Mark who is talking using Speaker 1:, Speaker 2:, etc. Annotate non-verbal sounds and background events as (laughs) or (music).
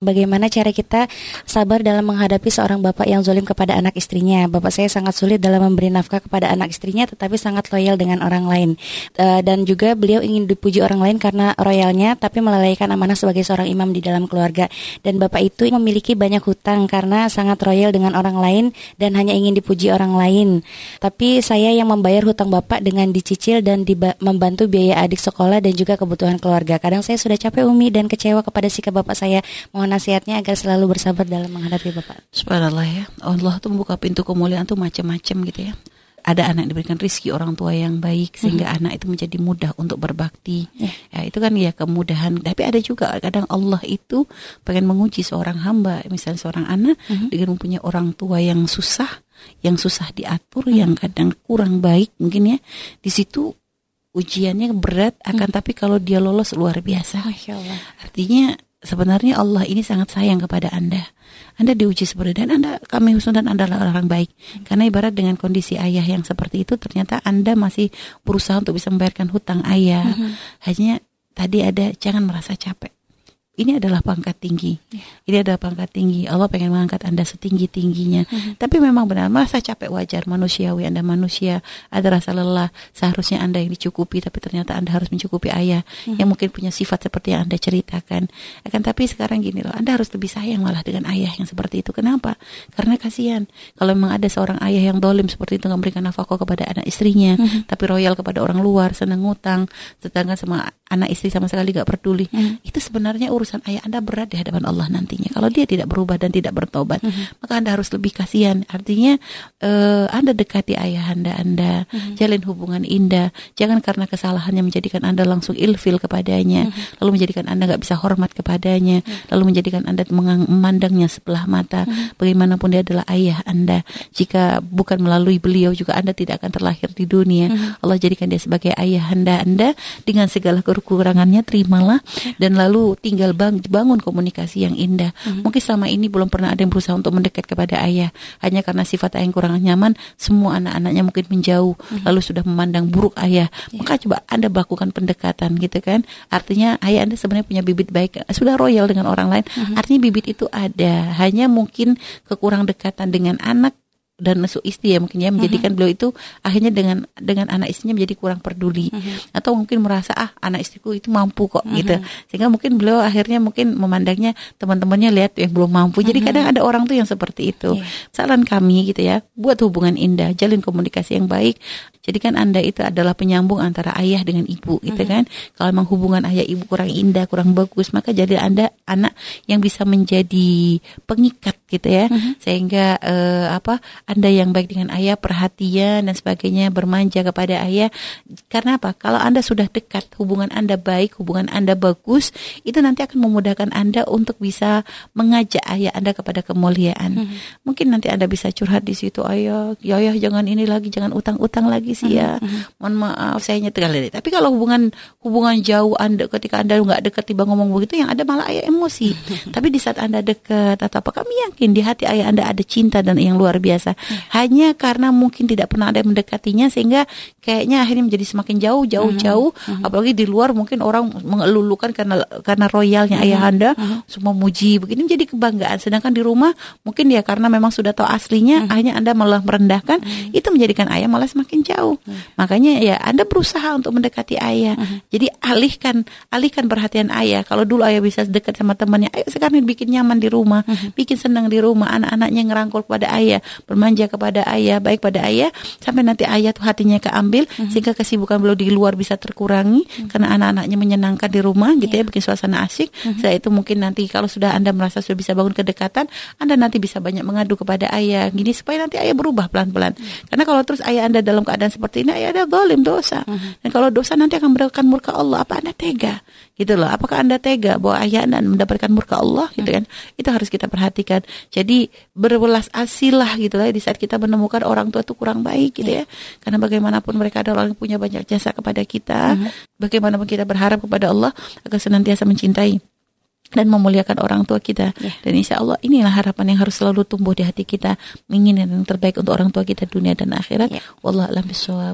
Speaker 1: Bagaimana cara kita sabar dalam menghadapi seorang bapak yang zolim kepada anak istrinya? Bapak saya sangat sulit dalam memberi nafkah kepada anak istrinya, tetapi sangat loyal dengan orang lain. Uh, dan juga beliau ingin dipuji orang lain karena royalnya, tapi melalaikan amanah sebagai seorang imam di dalam keluarga. Dan bapak itu memiliki banyak hutang karena sangat royal dengan orang lain dan hanya ingin dipuji orang lain. Tapi saya yang membayar hutang bapak dengan dicicil dan membantu biaya adik sekolah dan juga kebutuhan keluarga. Kadang saya sudah capek umi dan kecewa kepada sikap bapak saya. Mohon nasihatnya agar selalu bersabar dalam menghadapi Bapak?
Speaker 2: Subhanallah ya. Allah tuh membuka pintu kemuliaan tuh macam-macam gitu ya. Ada anak yang diberikan rizki orang tua yang baik sehingga mm -hmm. anak itu menjadi mudah untuk berbakti. Yeah. Ya itu kan ya kemudahan. Tapi ada juga kadang Allah itu pengen menguji seorang hamba, misalnya seorang anak mm -hmm. dengan mempunyai orang tua yang susah, yang susah diatur, mm -hmm. yang kadang kurang baik mungkin ya. Di situ ujiannya berat akan hmm. tapi kalau dia lolos luar biasa. Artinya sebenarnya Allah ini sangat sayang kepada Anda. Anda diuji seperti dan Anda kami husnul dan Anda adalah orang baik. Karena ibarat dengan kondisi ayah yang seperti itu ternyata Anda masih berusaha untuk bisa membayarkan hutang ayah. Mm -hmm. Hanya tadi ada jangan merasa capek ini adalah pangkat tinggi. Yeah. Ini adalah pangkat tinggi. Allah pengen mengangkat Anda setinggi-tingginya. Mm-hmm. Tapi memang benar merasa capek wajar manusiawi. Anda manusia, ada rasa lelah. Seharusnya Anda yang dicukupi tapi ternyata Anda harus mencukupi ayah mm-hmm. yang mungkin punya sifat seperti yang Anda ceritakan. Akan tapi sekarang gini loh, Anda harus lebih sayang malah dengan ayah yang seperti itu. Kenapa? Karena kasihan. Kalau memang ada seorang ayah yang dolim seperti itu memberikan nafkah kepada anak istrinya, mm-hmm. tapi royal kepada orang luar, senang ngutang, sedangkan sama anak istri sama sekali gak peduli. Mm-hmm. Itu sebenarnya urus urusan ayah Anda berat di hadapan Allah nantinya. Kalau dia tidak berubah dan tidak bertobat, mm -hmm. maka Anda harus lebih kasihan. Artinya uh, Anda dekati ayah Anda, Anda mm -hmm. jalin hubungan indah. Jangan karena kesalahannya menjadikan Anda langsung ilfil kepadanya, mm -hmm. lalu menjadikan Anda nggak bisa hormat kepadanya, mm -hmm. lalu menjadikan Anda memandangnya sebelah mata. Mm -hmm. Bagaimanapun dia adalah ayah Anda. Jika bukan melalui beliau juga Anda tidak akan terlahir di dunia. Mm -hmm. Allah jadikan dia sebagai ayah Anda, Anda dengan segala kekurangannya terimalah dan lalu tinggal bang, bangun komunikasi yang indah. Mm-hmm. Mungkin selama ini belum pernah ada yang berusaha untuk mendekat kepada ayah, hanya karena sifat ayah yang kurang nyaman, semua anak-anaknya mungkin menjauh, mm-hmm. lalu sudah memandang buruk ayah. Yeah. Maka coba Anda lakukan pendekatan gitu kan. Artinya ayah Anda sebenarnya punya bibit baik, sudah royal dengan orang lain. Mm-hmm. Artinya bibit itu ada, hanya mungkin kekurang dekatan dengan anak dan masuk istri ya mungkin ya menjadikan uh -huh. beliau itu akhirnya dengan dengan anak istrinya menjadi kurang peduli uh -huh. atau mungkin merasa ah anak istriku itu mampu kok uh -huh. gitu sehingga mungkin beliau akhirnya mungkin memandangnya teman-temannya lihat yang belum mampu jadi uh -huh. kadang ada orang tuh yang seperti itu yeah. saran kami gitu ya buat hubungan indah jalin komunikasi yang baik Jadikan Anda itu adalah penyambung antara ayah dengan ibu gitu kan. Kalau memang hubungan ayah ibu kurang indah, kurang bagus, maka jadi Anda anak yang bisa menjadi pengikat gitu ya. Sehingga uh, apa? Anda yang baik dengan ayah, perhatian dan sebagainya, bermanja kepada ayah. Karena apa? Kalau Anda sudah dekat, hubungan Anda baik, hubungan Anda bagus, itu nanti akan memudahkan Anda untuk bisa mengajak ayah Anda kepada kemuliaan. Mungkin nanti Anda bisa curhat di situ, ayah, ya ayah jangan ini lagi, jangan utang-utang lagi sih ya. Mm-hmm. Mohon maaf saya nyetel. Tapi kalau hubungan hubungan jauh Anda ketika Anda nggak dekat tiba ngomong begitu yang ada malah ayah emosi. Mm-hmm. (laughs) Tapi di saat Anda dekat atau apa kami yakin di hati ayah Anda ada cinta dan yang luar biasa. Mm-hmm. Hanya karena mungkin tidak pernah ada yang mendekatinya sehingga kayaknya akhirnya menjadi semakin jauh jauh mm-hmm. jauh mm-hmm. apalagi di luar mungkin orang mengelulukan karena karena royalnya mm-hmm. ayah Anda mm-hmm. semua muji begini menjadi kebanggaan sedangkan di rumah mungkin ya karena memang sudah tahu aslinya mm-hmm. akhirnya Anda malah merendahkan mm-hmm. itu menjadikan ayah malah semakin jauh jauh. Hmm. Makanya ya Anda berusaha untuk mendekati ayah. Hmm. Jadi alihkan alihkan perhatian ayah. Kalau dulu ayah bisa dekat sama temannya, ayo sekarang bikin nyaman di rumah, hmm. bikin senang di rumah. Anak-anaknya ngerangkul kepada ayah, bermanja kepada ayah, baik pada ayah sampai nanti ayah tuh hatinya keambil hmm. sehingga kesibukan beliau di luar bisa terkurangi hmm. karena anak-anaknya menyenangkan di rumah gitu yeah. ya, bikin suasana asik. Hmm. Setelah itu mungkin nanti kalau sudah Anda merasa sudah bisa bangun kedekatan, Anda nanti bisa banyak mengadu kepada ayah gini supaya nanti ayah berubah pelan-pelan. Hmm. Karena kalau terus ayah Anda dalam keadaan seperti ini ya ada zalim dosa. Uh-huh. Dan kalau dosa nanti akan mendapatkan murka Allah. Apa Anda tega? Gitu loh. Apakah Anda tega bahwa ayah Anda mendapatkan murka Allah gitu kan? Itu harus kita perhatikan. Jadi berwelas asilah gitu lah di saat kita menemukan orang tua itu kurang baik gitu ya. Karena bagaimanapun mereka adalah orang yang punya banyak jasa kepada kita. Uh-huh. Bagaimanapun kita berharap kepada Allah agar senantiasa mencintai dan memuliakan orang tua kita. Yeah. Dan insya Allah inilah harapan yang harus selalu tumbuh di hati kita, menginginkan yang terbaik untuk orang tua kita dunia dan akhirat. Yeah. Wallah alam bisawab.